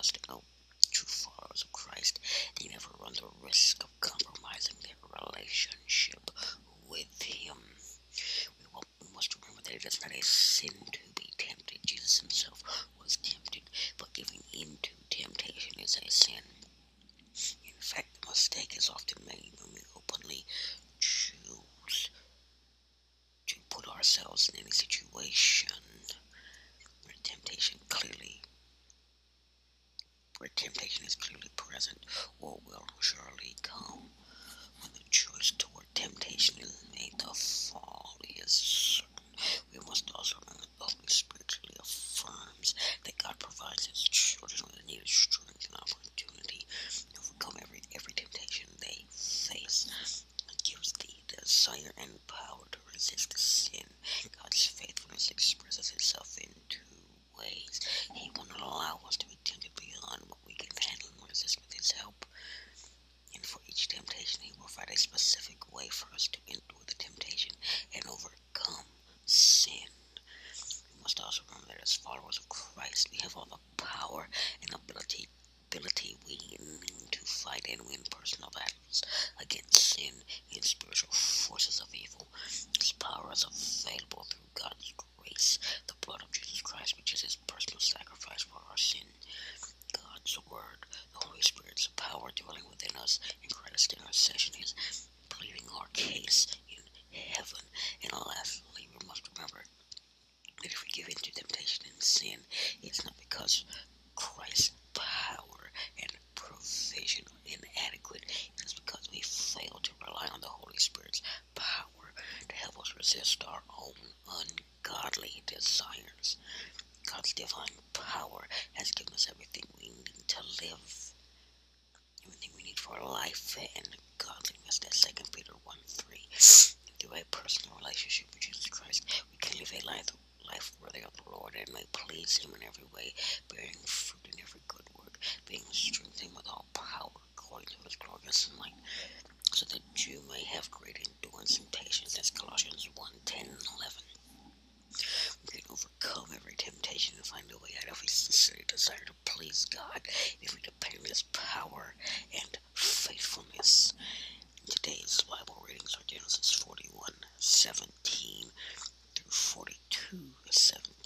us to know true followers of Christ, they never run the risk of compromising their relationship with Him. We, we must remember that it is not a sin to be tempted. Jesus Himself was tempted, but giving in to temptation is a sin. In fact, the mistake is often made when we openly choose to put ourselves in any situation where temptation clearly where temptation is clearly present or will surely come. When the choice toward temptation is made, the fall is certain. We must also remember that the Holy Spirit clearly affirms that God provides His children with the needed strength and opportunity to overcome every every temptation they face. It gives the desire and power to resist sin. God's faithfulness expresses itself in two ways. He will not allow us to be tempted beyond what we can handle and resist with His help. And for each temptation, He will find a specific way for us to endure the temptation and overcome sin. We must also remember that as followers of Christ, we have all the power and ability ability we need to fight and win personal battles against sin and spiritual forces of evil. This power is available through God's grace, the blood of Jesus Christ, which is his personal sacrifice for our sin. God's word, the Holy Spirit's power dwelling within us, and Christ's intercession is pleading our case in heaven. And lastly, we must remember that if we give in to temptation and sin, it's not because Christ's power and provision are inadequate. It is because we fail to rely on the Holy Spirit's power to help us resist our own ungodly desires. God's divine power has given us everything we need to live, everything we need for life and godliness. praise him in every way, bearing fruit in every good work, being strengthened with all power, according to his glorious might, so that you may have great endurance and patience. That's Colossians 1 10 and 11. We can overcome every temptation and find a way out of a sincere desire to please God if we depend on His power and faithfulness. Today's Bible readings are Genesis 41 17 through 42 17.